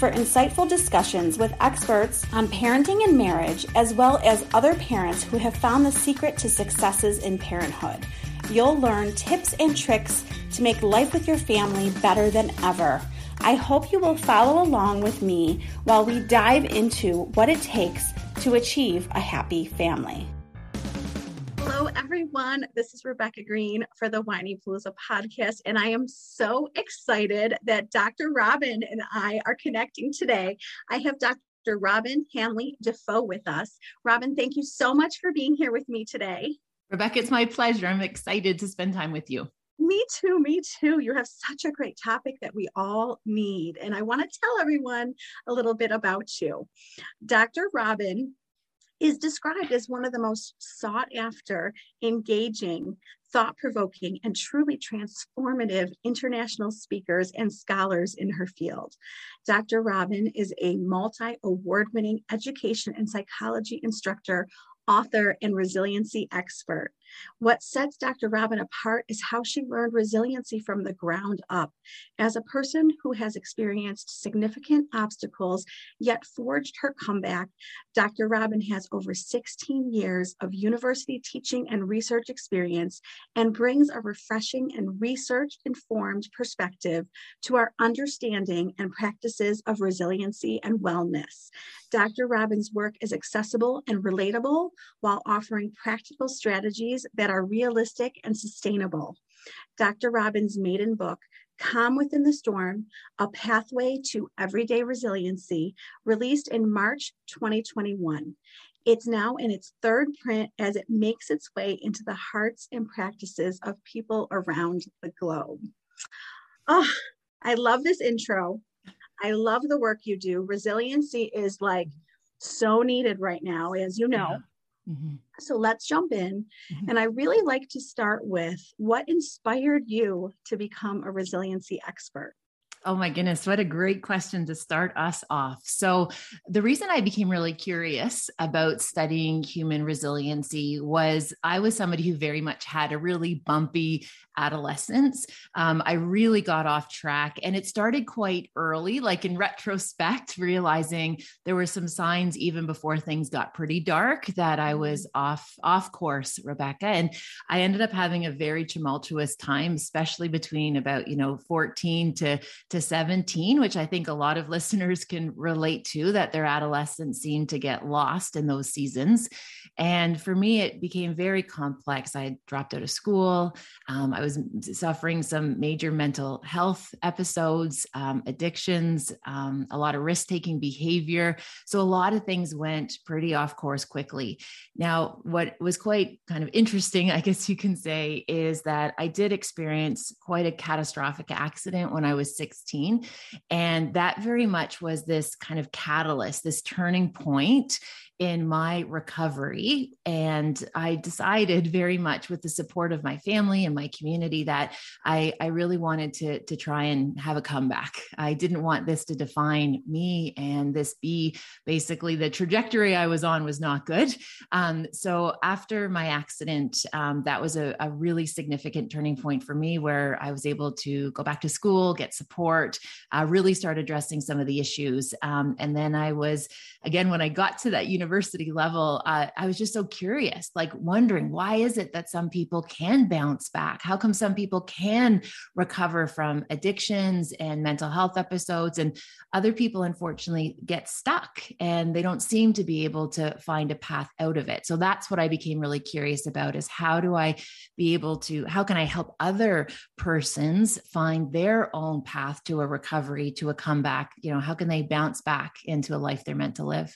for insightful discussions with experts on parenting and marriage, as well as other parents who have found the secret to successes in parenthood. You'll learn tips and tricks to make life with your family better than ever. I hope you will follow along with me while we dive into what it takes to achieve a happy family. Everyone. This is Rebecca Green for the Whinypaluza podcast, and I am so excited that Dr. Robyne and I are connecting today. I have Dr. Robyne Hanley Dafoe with us. Robyne, thank you so much for being here with me today. Rebecca, it's my pleasure. I'm excited to spend time with you. Me too, me too. You have such a great topic that we all need. And I want to tell everyone a little bit about you. Dr. Robyne is described as one of the most sought after, engaging, thought provoking, and truly transformative international speakers and scholars in her field. Dr. Robyne is a multi award winning education and psychology instructor author, and resiliency expert. What sets Dr. Robyne apart is how she learned resiliency from the ground up. As a person who has experienced significant obstacles, yet forged her comeback, Dr. Robyne has over 16 years of university teaching and research experience and brings a refreshing and research informed perspective to our understanding and practices of resiliency and wellness. Dr. Robyne's work is accessible and relatable while offering practical strategies that are realistic and sustainable. Dr. Robyne's maiden book, Calm Within the Storm A Pathway to Everyday Resiliency, released in March 2021. It's now in its third print as it makes its way into the hearts and practices of people around the globe. Oh, I love this intro. I love the work you do. Resiliency is like so needed right now, as you know. Mm-hmm. So let's jump in. Mm-hmm. And I really like to start with what inspired you to become a resiliency expert? Oh my goodness, what a great question to start us off. So, the reason I became really curious about studying human resiliency was I was somebody who very much had a really bumpy adolescence. Um, I really got off track and it started quite early, like in retrospect, realizing there were some signs even before things got pretty dark that I was mm. off off course, Rebecca. And I ended up having a very tumultuous time, especially between about, you know, 14 to to 17, which I think a lot of listeners can relate to that their adolescence seemed to get lost in those seasons. And for me, it became very complex. I dropped out of school. Um, I was suffering some major mental health episodes, um, addictions, um, a lot of risk taking behavior. So a lot of things went pretty off course quickly. Now, what was quite kind of interesting, I guess you can say, is that I did experience quite a catastrophic accident when I was 16. And that very much was this kind of catalyst, this turning point in my recovery. And I decided very much with the support of my family and my community that I, I really wanted to, to try and have a comeback. I didn't want this to define me and this be basically the trajectory I was on was not good. Um, so after my accident, um, that was a, a really significant turning point for me where I was able to go back to school, get support, uh, really start addressing some of the issues. Um, and then I was, again, when I got to that university, university level, uh, I was just so curious, like wondering why is it that some people can bounce back? How come some people can recover from addictions and mental health episodes, and other people, unfortunately, get stuck and they don't seem to be able to find a path out of it? So that's what I became really curious about: is how do I be able to? How can I help other persons find their own path to a recovery, to a comeback? You know, how can they bounce back into a life they're meant to live?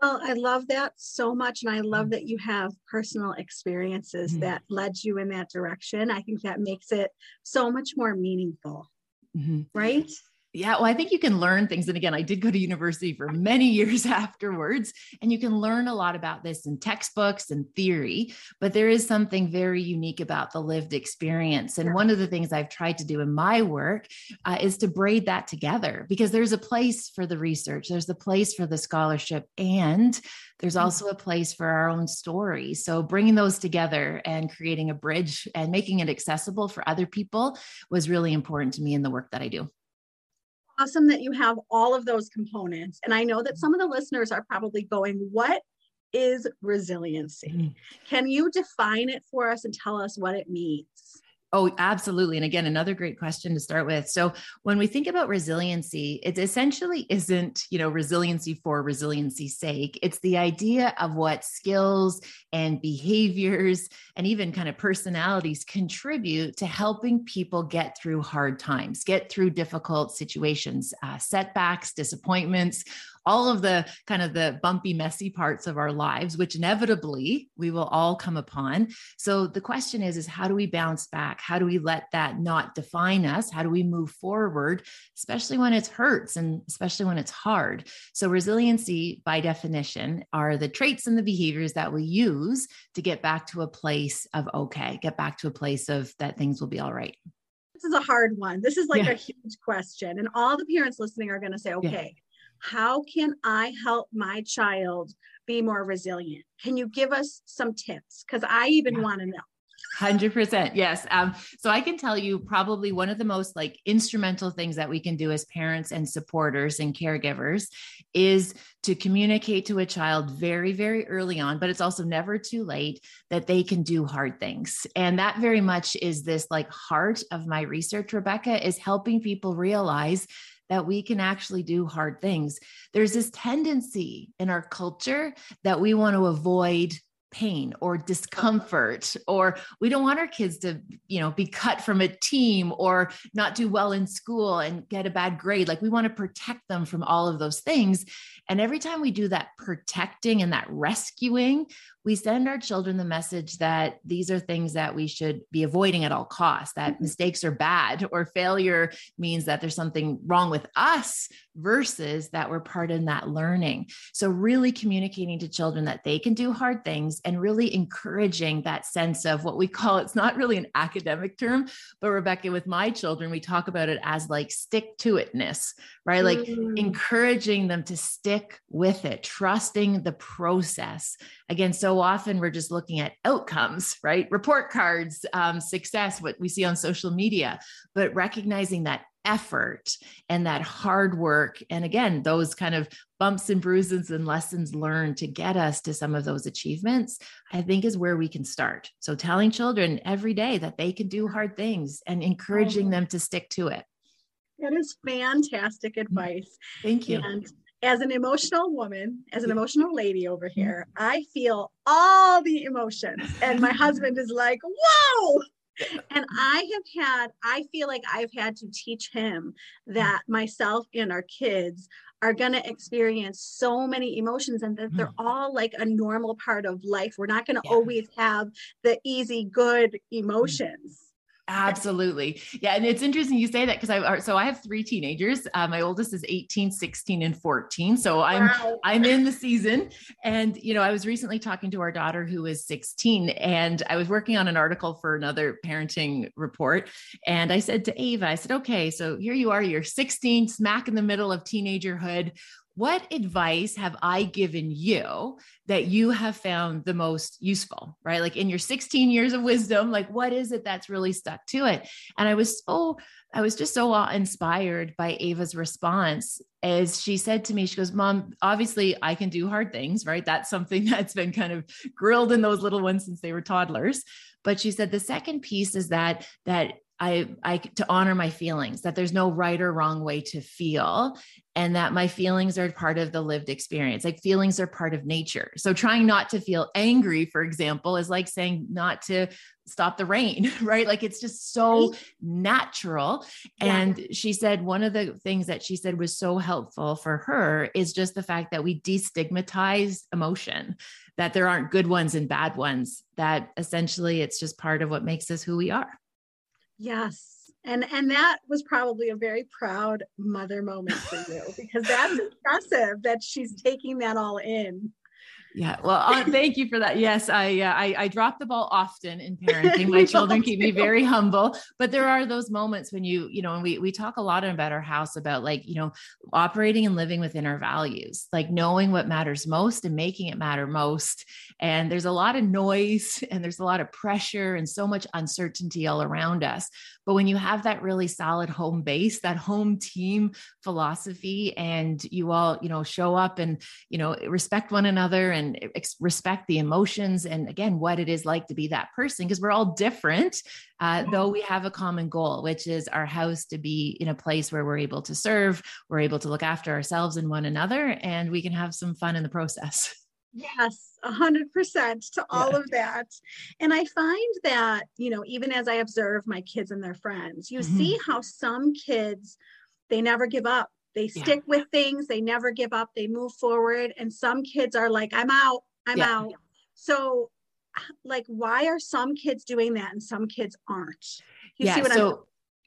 Well, I love that so much. And I love mm. that you have personal experiences mm-hmm. that led you in that direction. I think that makes it so much more meaningful. Mm-hmm. Right? Yeah, well, I think you can learn things. And again, I did go to university for many years afterwards, and you can learn a lot about this in textbooks and theory, but there is something very unique about the lived experience. And one of the things I've tried to do in my work uh, is to braid that together because there's a place for the research, there's a place for the scholarship, and there's mm. also a place for our own story. So bringing those together and creating a bridge and making it accessible for other people was really important to me in the work that I do awesome that you have all of those components. And I know that some of the listeners are probably going, What is resiliency? Mm-hmm. Can you define it for us and tell us what it means? Oh, absolutely. And again, another great question to start with. So, when we think about resiliency, it essentially isn't, you know, resiliency for resiliency's sake. It's the idea of what skills and behaviors and even kind of personalities contribute to helping people get through hard times, get through difficult situations, uh, setbacks, disappointments, all of the kind of the bumpy, messy parts of our lives, which inevitably we will all come upon. So the question is, is how do we bounce back? How do we let that not define us? How do we move forward, especially when it hurts and especially when it's hard? So resiliency, by definition, are the traits and the behaviors that we use to get back to a place of okay, get back to a place of that things will be all right this is a hard one. This is like yeah. a huge question. And all the parents listening are going to say, okay, yeah how can I help my child be more resilient? Can you give us some tips? Because I even yeah. want to know. 100% yes um, so i can tell you probably one of the most like instrumental things that we can do as parents and supporters and caregivers is to communicate to a child very very early on but it's also never too late that they can do hard things and that very much is this like heart of my research rebecca is helping people realize that we can actually do hard things. There's this tendency in our culture that we want to avoid pain or discomfort or we don't want our kids to you know be cut from a team or not do well in school and get a bad grade like we want to protect them from all of those things and every time we do that protecting and that rescuing we send our children the message that these are things that we should be avoiding at all costs that mm-hmm. mistakes are bad or failure means that there's something wrong with us versus that we're part in that learning so really communicating to children that they can do hard things and really encouraging that sense of what we call it's not really an academic term but rebecca with my children we talk about it as like stick to itness right like mm. encouraging them to stick with it trusting the process again so often we're just looking at outcomes right? Report cards um, success what we see on social media but recognizing that effort and that hard work and again those kind of bumps and bruises and lessons learned to get us to some of those achievements i think is where we can start. So telling children every day that they can do hard things and encouraging them to stick to it. That is fantastic advice. Thank you. And as an emotional woman, as an emotional lady over mm-hmm. here, I feel all the emotions. And my husband is like, whoa. And I have had, I feel like I've had to teach him that myself and our kids are going to experience so many emotions and that they're mm. all like a normal part of life. We're not going to yeah. always have the easy, good emotions. Absolutely. Yeah. And it's interesting you say that because I, so I have three teenagers. Uh, my oldest is 18, 16, and 14. So I'm, wow. I'm in the season. And, you know, I was recently talking to our daughter who is 16 and I was working on an article for another parenting report. And I said to Ava, I said, okay, so here you are, you're 16, smack in the middle of teenagerhood what advice have I given you that you have found the most useful, right? Like in your 16 years of wisdom, like what is it that's really stuck to it? And I was so, I was just so inspired by Ava's response as she said to me, she goes, Mom, obviously I can do hard things, right? That's something that's been kind of grilled in those little ones since they were toddlers. But she said the second piece is that, that I, I to honor my feelings that there's no right or wrong way to feel and that my feelings are part of the lived experience. Like feelings are part of nature. So trying not to feel angry for example is like saying not to stop the rain right? Like it's just so natural. Yeah. and she said one of the things that she said was so helpful for her is just the fact that we destigmatize emotion that there aren't good ones and bad ones that essentially it's just part of what makes us who we are Yes. And and that was probably a very proud mother moment for you because that's impressive that she's taking that all in. Yeah. Well, uh, thank you for that. Yes, I, uh, I, I drop the ball often in parenting. My children keep me very humble, but there are those moments when you, you know, and we we talk a lot about our house about like, you know, operating and living within our values, like knowing what matters most and making it matter most. And there's a lot of noise and there's a lot of pressure and so much uncertainty all around us. But when you have that really solid home base, that home team philosophy, and you all, you know, show up and, you know, respect one another and respect the emotions and again, what it is like to be that person, because we're all different, uh, though we have a common goal, which is our house to be in a place where we're able to serve, we're able to look after ourselves and one another, and we can have some fun in the process. Yes, a hundred percent to all yeah. of that. And I find that, you know, even as I observe my kids and their friends, you mm-hmm. see how some kids, they never give up. They stick yeah. with things, they never give up, they move forward. And some kids are like, I'm out, I'm yeah. out. So, like, why are some kids doing that and some kids aren't? You yeah, see what so, I'm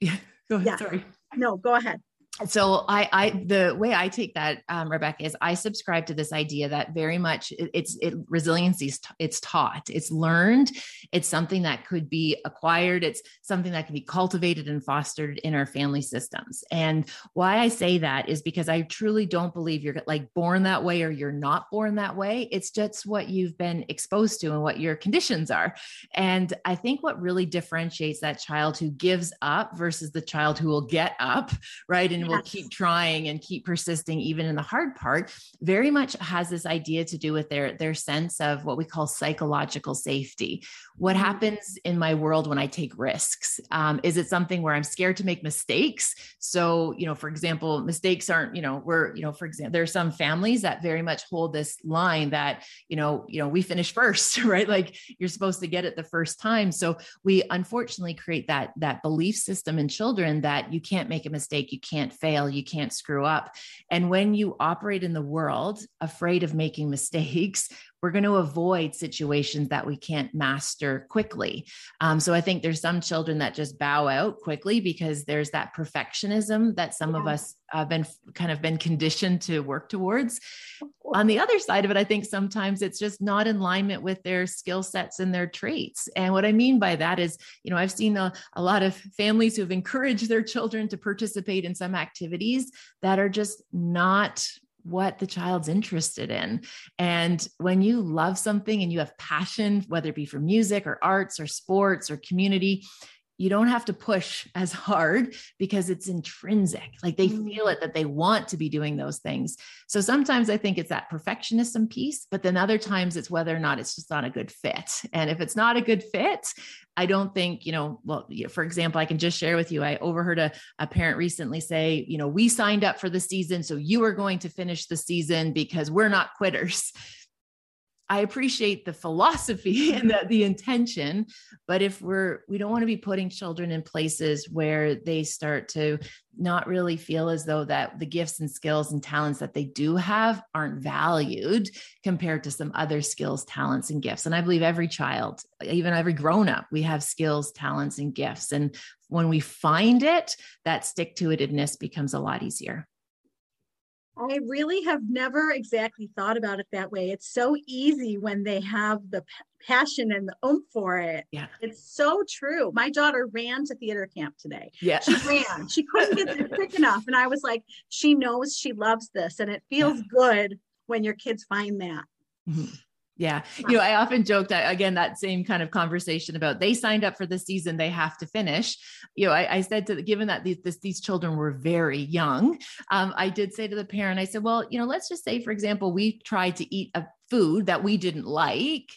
yeah, go ahead. Sorry. No, go ahead so I, I, the way I take that, um, Rebecca, is I subscribe to this idea that very much it, it's it, resiliency is t- it's taught, it's learned, it's something that could be acquired, it's something that can be cultivated and fostered in our family systems. And why I say that is because I truly don't believe you're like born that way or you're not born that way. It's just what you've been exposed to and what your conditions are. And I think what really differentiates that child who gives up versus the child who will get up, right? And will keep trying and keep persisting even in the hard part very much has this idea to do with their their sense of what we call psychological safety. What mm-hmm. happens in my world when i take risks? Um, is it something where i'm scared to make mistakes? So you know for example mistakes aren't you know we're you know for example there are some families that very much hold this line that you know you know we finish first right? Like you're supposed to get it the first time. So we unfortunately create that that belief system in children that you can't make a mistake you can't fail, you can't screw up. And when you operate in the world afraid of making mistakes, we're going to avoid situations that we can't master quickly. Um, so I think there's some children that just bow out quickly because there's that perfectionism that some yeah. of us have been kind of been conditioned to work towards. On the other side of it, I think sometimes it's just not in alignment with their skill sets and their traits. And what I mean by that is, you know, I've seen a, a lot of families who've encouraged their children to participate in some activities that are just not what the child's interested in. And when you love something and you have passion, whether it be for music or arts or sports or community, you don't have to push as hard because it's intrinsic. Like they mm. feel it that they want to be doing those things. So sometimes I think it's that perfectionism piece, but then other times it's whether or not it's just not a good fit. And if it's not a good fit, I don't think, you know, well, for example, I can just share with you, I overheard a, a parent recently say, you know, we signed up for the season, so you are going to finish the season because we're not quitters. I appreciate the philosophy and the, the intention, but if we're we don't want to be putting children in places where they start to not really feel as though that the gifts and skills and talents that they do have aren't valued compared to some other skills, talents, and gifts. And I believe every child, even every grown up, we have skills, talents, and gifts. And when we find it, that stick to itedness becomes a lot easier. I really have never exactly thought about it that way. It's so easy when they have the passion and the oomph for it. Yeah. It's so true. My daughter ran to theater camp today. Yeah. She ran. She couldn't get there quick enough. And I was like, she knows she loves this. And it feels yeah. good when your kids find that. Mm-hmm. Yeah. You know, I often joke that again, that same kind of conversation about they signed up for the season, they have to finish. You know, I, I said to the, given that these, this, these children were very young, um, I did say to the parent, I said, well, you know, let's just say, for example, we tried to eat a food that we didn't like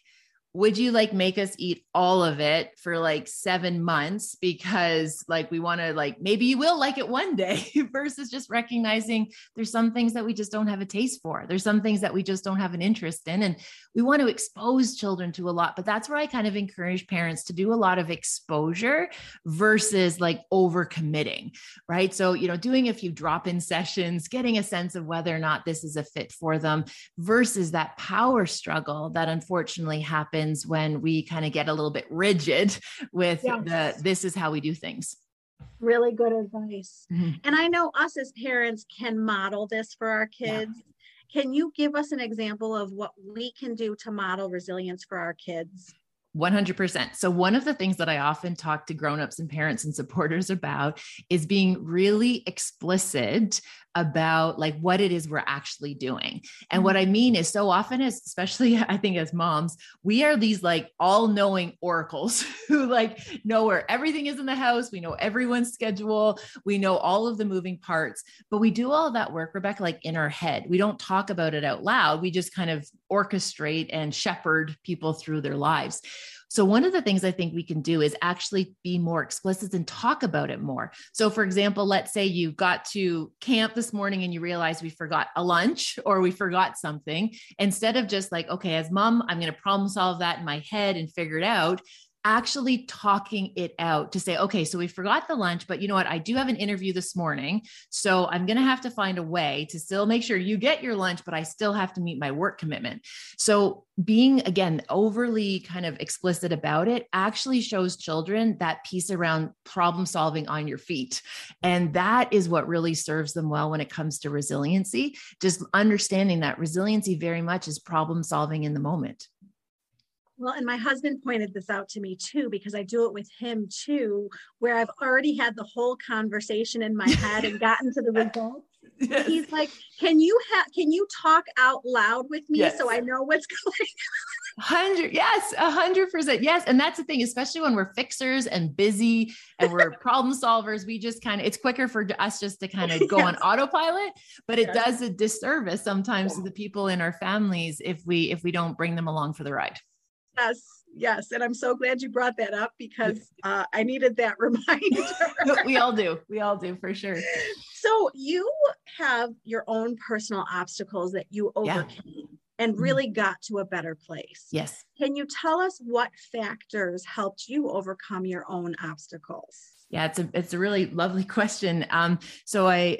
would you like make us eat all of it for like seven months? Because like we want to like maybe you will like it one day versus just recognizing there's some things that we just don't have a taste for. There's some things that we just don't have an interest in and we want to expose children to a lot. But that's where i kind of encourage parents to do a lot of exposure versus like over committing right? So you know doing a few drop-in sessions getting a sense of whether or not this is a fit for them versus that power struggle that unfortunately happens happens when we kind of get a little bit rigid with yes. the this is how we do things really good advice mm-hmm. and i know us as parents can model this for our kids yeah. can you give us an example of what we can do to model resilience for our kids 100%. So, one of the things that I often talk to grown-ups and parents and supporters about is being really explicit about like what it is we're actually doing. And what I mm-hmm. mean is so often as especially I think as moms, we are these like all-knowing oracles who like know where everything is in the house, we know everyone's schedule, we know all of the moving parts, but we do all that work Rebecca like in our head. We don't talk about it out loud. We just kind of orchestrate and shepherd people through their lives. So, one of the things I think we can do is actually be more explicit and talk about it more. So, for example, let's say you got to camp this morning and you realize we forgot a lunch or we forgot something. Instead of just like, okay, as mom, I'm going to problem solve that in my head and figure it out, actually talking it out to say, okay, so we forgot the lunch, but you know what? I do have an interview this morning. So I'm going to have to find a way to still make sure you get your lunch, but I still have to meet my work commitment. So being, again, overly kind of explicit about it actually shows children that piece around problem solving on your feet. And that is what really serves them well when it comes to resiliency. Just understanding that resiliency very much is problem solving in the moment. Well, and my husband pointed this out to me too, because I do it with him too, where I've already had the whole conversation in my head and gotten to the results. Yes. He's like, "Can you have? Can you talk out loud with me yes. so I know what's going?" Hundred, yes, a hundred percent, yes. And that's the thing, especially when we're fixers and busy and we're problem solvers. We just kind of it's quicker for us just to kind of go yes. on autopilot, but it does a disservice sometimes to the people in our families if we if we don't bring them along for the ride. Yes, yes. And I'm so glad you brought that up because uh, I needed that reminder. we all do. We all do for sure. So you have your own personal obstacles that you overcame. Yeah. And mm-hmm. really got to a better place. Yes. Can you tell us what factors helped you overcome your own obstacles? Yeah, it's a it's a really lovely question. Um, so I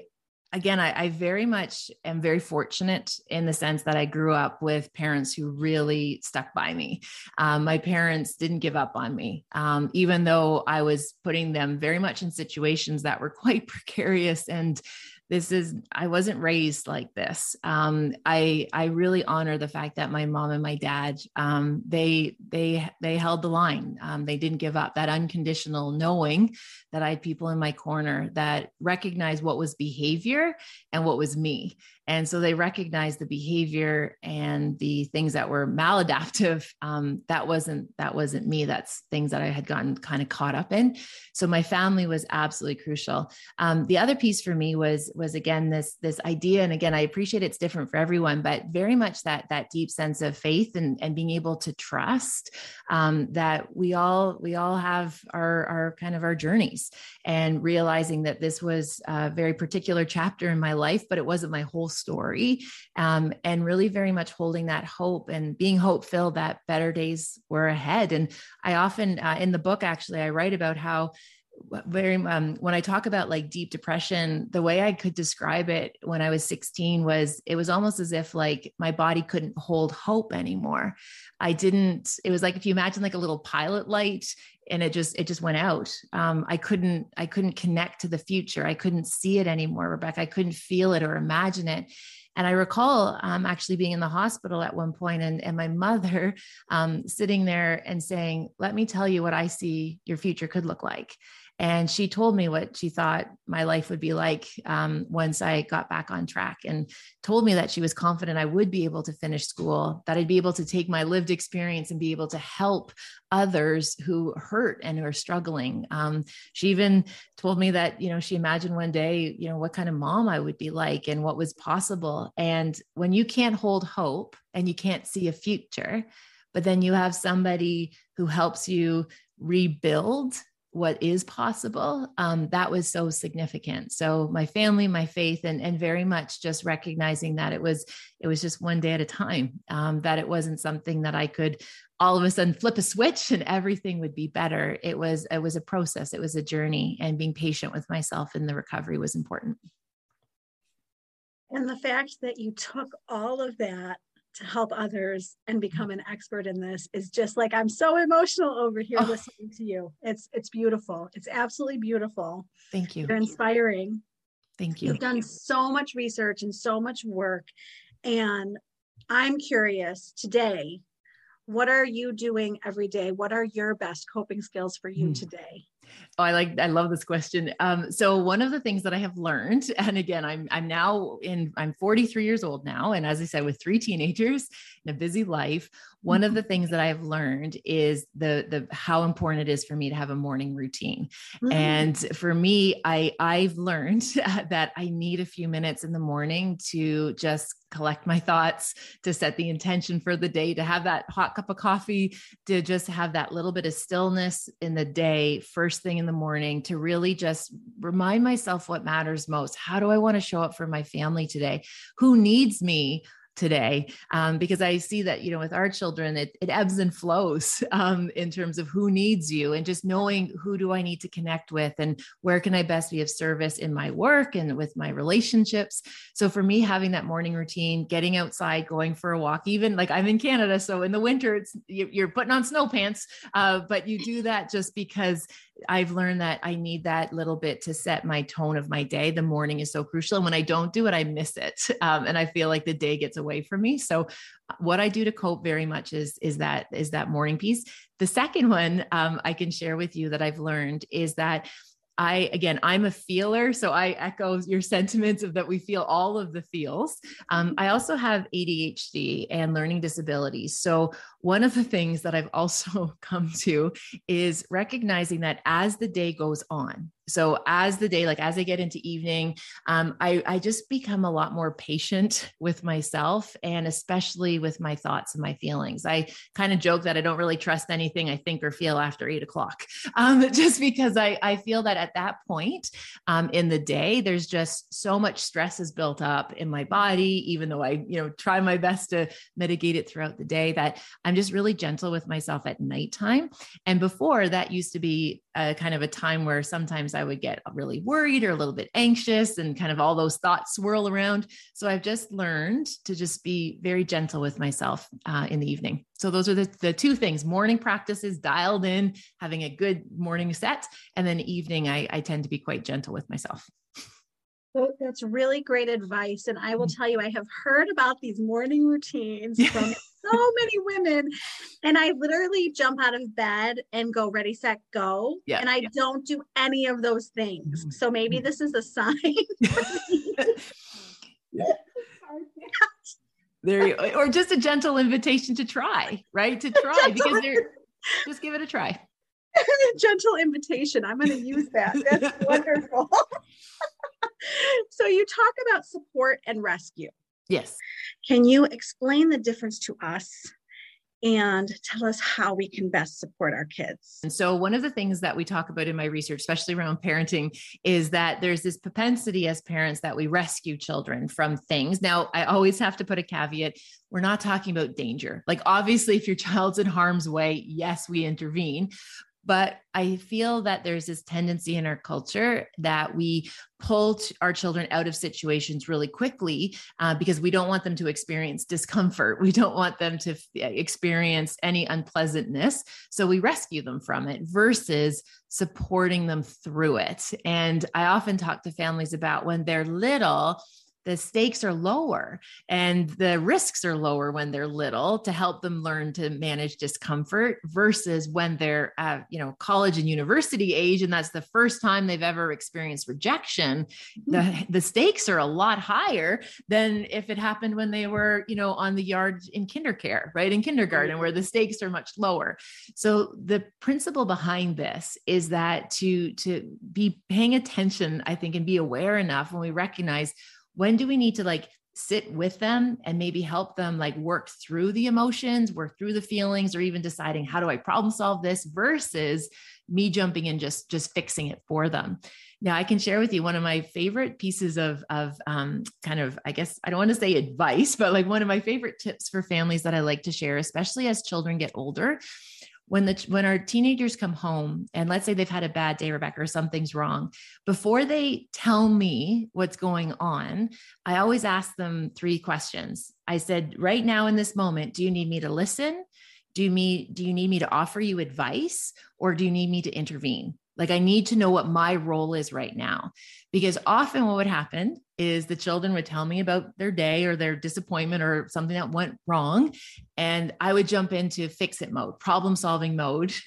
again, I, I, very much am very fortunate in the sense that I grew up with parents who really stuck by me. Um, my parents didn't give up on me, um, even though I was putting them very much in situations that were quite precarious and this is i wasn't raised like this. Um, i i really honor the fact that my mom and my dad um, they they they held the line. Um, they didn't give up. That unconditional knowing that i had people in my corner that recognized what was behavior and what was me and so they recognized the behavior and the things that were maladaptive. Um, that wasn't that wasn't me. That's things that i had gotten kind of caught up in. So my family was absolutely crucial. Um, the other piece for me was was again this this idea and again i appreciate it's different for everyone but very much that that deep sense of faith and and being able to trust um, that we all we all have our our kind of our journeys and realizing that this was a very particular chapter in my life but it wasn't my whole story um, and really very much holding that hope and being hopeful that better days were ahead. And i often uh, in the book actually i write about how very um, when i talk about like deep depression the way i could describe it when i was 16 was it was almost as if like my body couldn't hold hope anymore. I didn't it was like if you imagine like a little pilot light and it just it just went out. Um, i couldn't i couldn't connect to the future. I couldn't see it anymore rebecca. I couldn't feel it or imagine it. And I recall um, actually being in the hospital at one point and, and my mother um, sitting there and saying, Let me tell you what I see your future could look like. And she told me what she thought my life would be like um, once I got back on track and told me that she was confident I would be able to finish school, that I'd be able to take my lived experience and be able to help others who hurt and who are struggling. Um, she even told me that, you know, she imagined one day, you know, what kind of mom I would be like and what was possible. And when you can't hold hope and you can't see a future, but then you have somebody who helps you rebuild what is possible um, that was so significant. So my family my faith and and very much just recognizing that it was it was just one day at a time um, that it wasn't something that i could all of a sudden flip a switch and everything would be better. It was it was a process. It was a journey and being patient with myself in the recovery was important. And the fact that you took all of that to help others and Mm-hmm. become an expert in this is just like I'm so emotional over here Oh. listening to you. It's it's beautiful. It's absolutely beautiful. thank you You're inspiring. thank you You've done so much research and so much work. And I'm curious today, what are you doing every day? What are your best coping skills for you Hmm. today? Oh, I like I love this question. Um, so one of the things that I have learned, and again, I'm I'm now in I'm 43 years old now, and as I said, with three teenagers and a busy life, one of the things that I have learned is the the how important it is for me to have a morning routine. Mm. And for me, I I've learned that I need a few minutes in the morning to just collect my thoughts, to set the intention for the day, to have that hot cup of coffee, to just have that little bit of stillness in the day, first thing in the morning, to really just remind myself what matters most. How do I want to show up for my family today? Who needs me? today um, because i see that you know with our children it, it ebbs and flows um, in terms of who needs you and just knowing who do i need to connect with and where can i best be of service in my work and with my relationships so for me having that morning routine getting outside going for a walk even like i'm in canada so in the winter it's you- you're putting on snow pants uh, but you do that just because I've learned that I need that little bit to set my tone of my day. The morning is so crucial. And when I don't do it, I miss it. Um, and I feel like the day gets away from me. So what I do to cope very much is, is that, is that morning piece. The second one um, I can share with you that I've learned is that I, again, I'm a feeler. So I echo your sentiments of that we feel all of the feels. Um, I also have ADHD and learning disabilities. So one of the things that I've also come to is recognizing that as the day goes on, so as the day, like as I get into evening, um, I, I just become a lot more patient with myself and especially with my thoughts and my feelings. I kind of joke that I don't really trust anything I think or feel after eight o'clock, um, just because I, I feel that at that point um, in the day, there's just so much stress is built up in my body, even though I, you know, try my best to mitigate it throughout the day, that I'm just really gentle with myself at nighttime. And before that used to be a kind of a time where sometimes I would get really worried or a little bit anxious and kind of all those thoughts swirl around. So I've just learned to just be very gentle with myself uh, in the evening. So those are the, the two things morning practices dialed in, having a good morning set. And then evening, I, I tend to be quite gentle with myself. So that's really great advice. And I will Mm. tell you, I have heard about these morning routines from so many women. And I literally jump out of bed and go ready, set, go. Yeah, And I yeah. don't do any of those things. Mhm. So maybe this is a sign. there, you- or just a gentle invitation to try, right? To try because they're just give it a try. gentle invitation. I'm going to use that. That's wonderful. So you talk about support and rescue. Yes. Can you explain the difference to us and tell us how we can best support our kids? And so, one of the things that we talk about in my research, especially around parenting, is that there's this propensity as parents that we rescue children from things. Now, I always have to put a caveat we're not talking about danger. Like, obviously, if your child's in harm's way, yes, we intervene. But I feel that there's this tendency in our culture that we pull our children out of situations really quickly uh, because we don't want them to experience discomfort. We don't want them to f- experience any unpleasantness. So we rescue them from it versus supporting them through it. And I often talk to families about when they're little the stakes are lower and the risks are lower when they're little to help them learn to manage discomfort versus when they're at you know college and university age and that's the first time they've ever experienced rejection the mm-hmm. the stakes are a lot higher than if it happened when they were you know on the yard in kindercare right in kindergarten where the stakes are much lower so the principle behind this is that to to be paying attention i think and be aware enough when we recognize when do we need to like sit with them and maybe help them like work through the emotions, work through the feelings, or even deciding how do I problem solve this versus me jumping in just just fixing it for them. Now I can share with you one of my favorite pieces of of um, kind of I guess I don't want to say advice, but like one of my favorite tips for families that I like to share, especially as children get older, when the when our teenagers come home and let's say they've had a bad day rebecca or something's wrong before they tell me what's going on i always ask them three questions. I said right now in this moment do you need me to listen? Do me do you need me to offer you advice or do you need me to intervene like I need to know what my role is right now. Because often what would happen is the children would tell me about their day or their disappointment or something that went wrong. And I would jump into fix it mode, problem solving mode.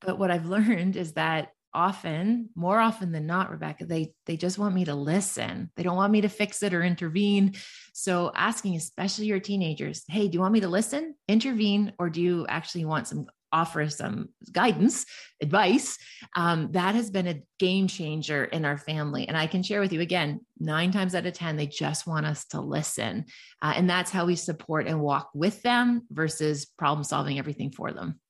But what I've learned is that often more often than not rebecca they they just want me to listen they don't want me to fix it or intervene so asking especially your teenagers hey do you want me to listen intervene or do you actually want some offer some guidance, advice, um, that has been a game changer in our family. And I can share with you again, nine times out of 10, they just want us to listen. Uh, and that's how we support and walk with them versus problem solving everything for them.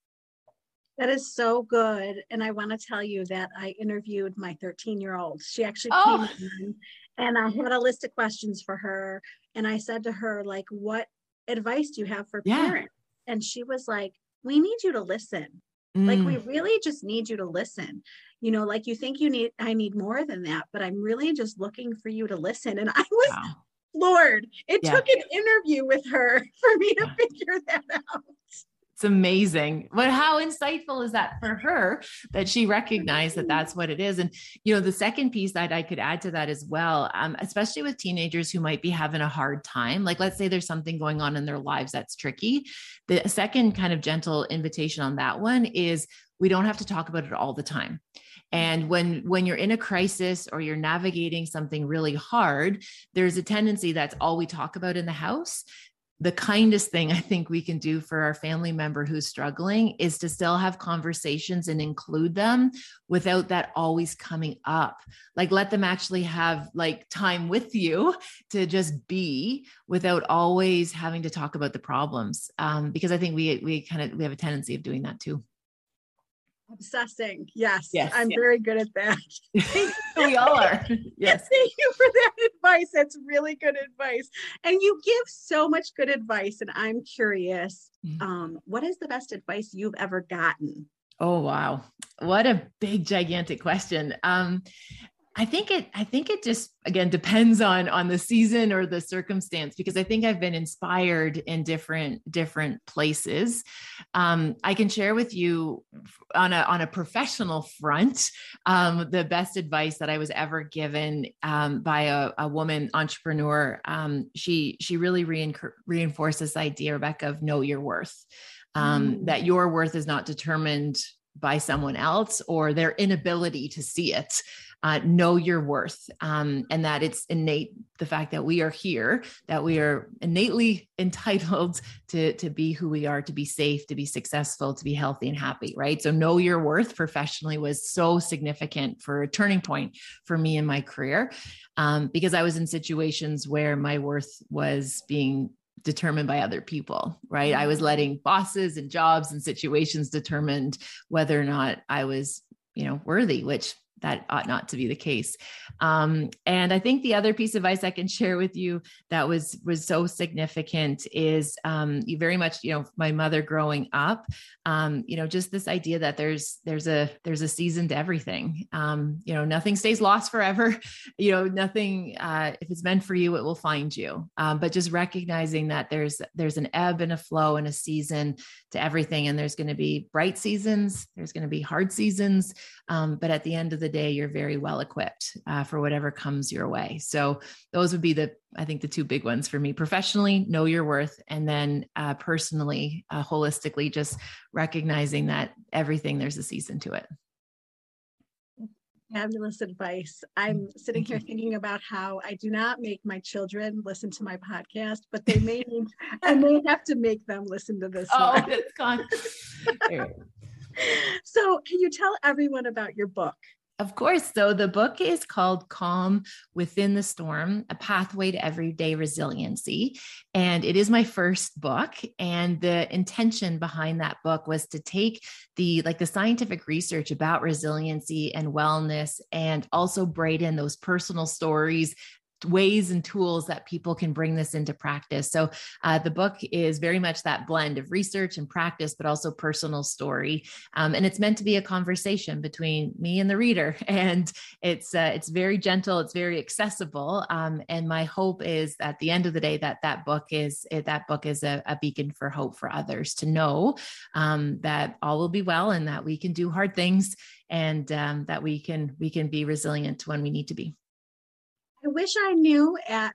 That is so good. And I want to tell you that I interviewed my 13 year old. She actually oh. came in and I had a list of questions for her. And I said to her, like, what advice do you have for yeah. parents? And she was like, we need you to listen. Mm. Like we mm. really just need you to listen. You know, like you think you need I need more than that, but I'm really just looking for you to listen. And I was wow. floored. It yeah. took an interview with her for me to yeah. figure that out. It's amazing. But how insightful is that for her that she recognized that mm-hmm. that's what it is? And, you know, the second piece that I could add to that as well, um, especially with teenagers who might be having a hard time, like let's say there's something going on in their lives that's tricky. The second kind of gentle invitation on that one is we don't have to talk about it all the time and when when you're in a crisis or you're navigating something really hard there's a tendency that's all we talk about in the house the kindest thing I think we can do for our family member who's struggling is to still have conversations and include them without that always coming up. Like let them actually have like time with you to just be without always having to talk about the problems. Um, because I think we we kind of we have a tendency of doing that too obsessing. Yes, yes I'm yes. very good at that. we all are. Yes. Thank you for that advice. That's really good advice. And you give so much good advice. And I'm curious, mm-hmm. um, what is the best advice you've ever gotten? Oh wow. What a big gigantic question. Um I think it I think it just again depends on on the season or the circumstance because I think I've been inspired in different different places. Um, I can share with you on a on a professional front um, the best advice that I was ever given um, by a, a, woman entrepreneur. Um, she she really reinforced this idea, Rebecca, of know your worth. Um, mm. That your worth is not determined by someone else or their inability to see it uh, know your worth um, and that it's innate the fact that we are here that we are innately entitled to to be who we are to be safe to be successful to be healthy and happy right so know your worth professionally was so significant for a turning point for me in my career um, because i was in situations where my worth was being determined by other people, right? I was letting bosses and jobs and situations determined whether or not I was, you know, worthy, which that ought not to be the case. Um, and I think the other piece of advice I can share with you that was was so significant is um, you very much, you know, my mother growing up, um, you know, just this idea that there's there's a there's a season to everything. Um, you know, nothing stays lost forever. You know, nothing. Uh, if it's meant for you, it will find you. Um, but just recognizing that there's there's an ebb and a flow and a season to everything, and there's going to be bright seasons. There's going to be hard seasons. Um, but at the end of the day, you're very well equipped uh, for whatever comes your way. So those would be the, I think, the two big ones for me. Professionally, know your worth, and then uh, personally, uh, holistically, just recognizing that everything there's a season to it. Fabulous advice. I'm sitting here thinking about how I do not make my children listen to my podcast, but they may need, I may have to make them listen to this. Oh, one. it's gone. so, can you tell everyone about your book? Of course. So the book is called Calm Within the Storm, a pathway to everyday resiliency. And it is my first book. And the intention behind that book was to take the like the scientific research about resiliency and wellness and also braid in those personal stories ways and tools that people can bring this into practice. So uh, the book is very much that blend of research and practice, but also personal story. Um, and it's meant to be a conversation between me and the reader. And it's uh, it's very gentle, it's very accessible. Um, and my hope is at the end of the day that that book is that book is a, a beacon for hope for others to know um, that all will be well and that we can do hard things and um, that we can we can be resilient when we need to be. I wish I knew at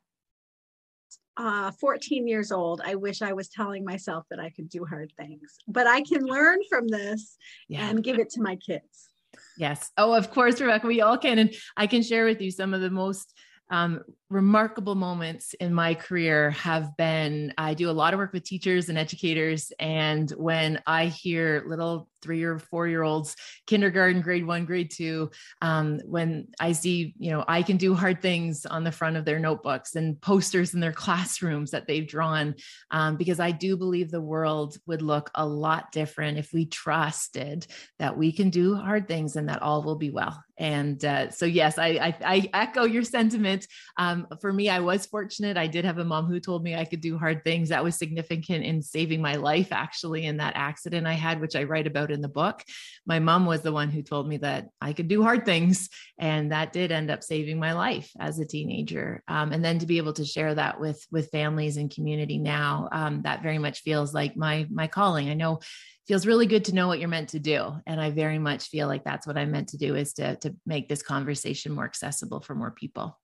uh, 14 years old, I wish I was telling myself that I could do hard things, but I can learn from this yeah. and give it to my kids. Yes. Oh, of course, Rebecca, we all can. And I can share with you some of the most um, remarkable moments in my career have been I do a lot of work with teachers and educators. And when I hear little three or four year olds, kindergarten, grade one, grade two, um, when I see, you know, I can do hard things on the front of their notebooks and posters in their classrooms that they've drawn, um, because I do believe the world would look a lot different if we trusted that we can do hard things and that all will be well. And uh, so, yes, I, I, I, echo your sentiment. Um, for me, I was fortunate. I did have a mom who told me I could do hard things. That was significant in saving my life, actually, in that accident I had, which I write about in the book. My mom was the one who told me that I could do hard things. And that did end up saving my life as a teenager. Um, and then to be able to share that with, with families and community now, um, that very much feels like my, my calling. I know feels really good to know what you're meant to do and i very much feel like that's what i'm meant to do is to, to make this conversation more accessible for more people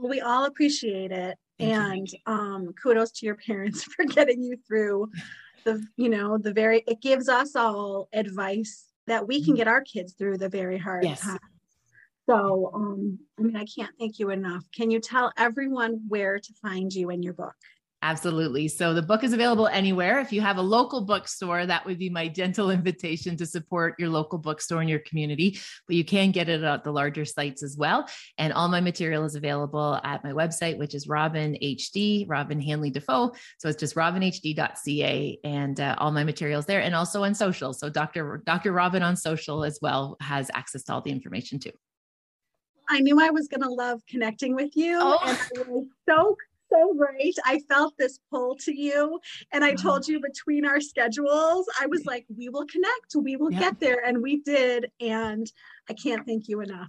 we all appreciate it. Thank and um, kudos to your parents for getting you through the you know the very it gives us all advice that we can mm-hmm. get our kids through the very hard yes. time so um, i mean i can't thank you enough. Can you tell everyone where to find you in your book Absolutely. So the book is available anywhere. If you have a local bookstore, that would be my gentle invitation to support your local bookstore in your community. But you can get it at the larger sites as well. And all my material is available at my website, which is Robyne HD, Robyne Hanley Dafoe. So it's just robynehd.ca and uh, all my materials there, and also on social. So Dr. Dr. Robyne on social as well has access to all the information too. I knew I was going to love connecting with you. Oh. And I was so so great. I felt this pull to you. And I uh-huh. told you between our schedules, I was like, we will connect, we will yeah. get there. And we did. And I can't thank you enough.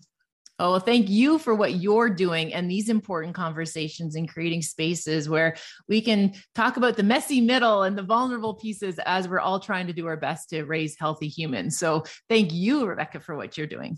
Oh, well, thank you for what you're doing and these important conversations and creating spaces where we can talk about the messy middle and the vulnerable pieces as we're all trying to do our best to raise healthy humans. So, thank you, Rebecca, for what you're doing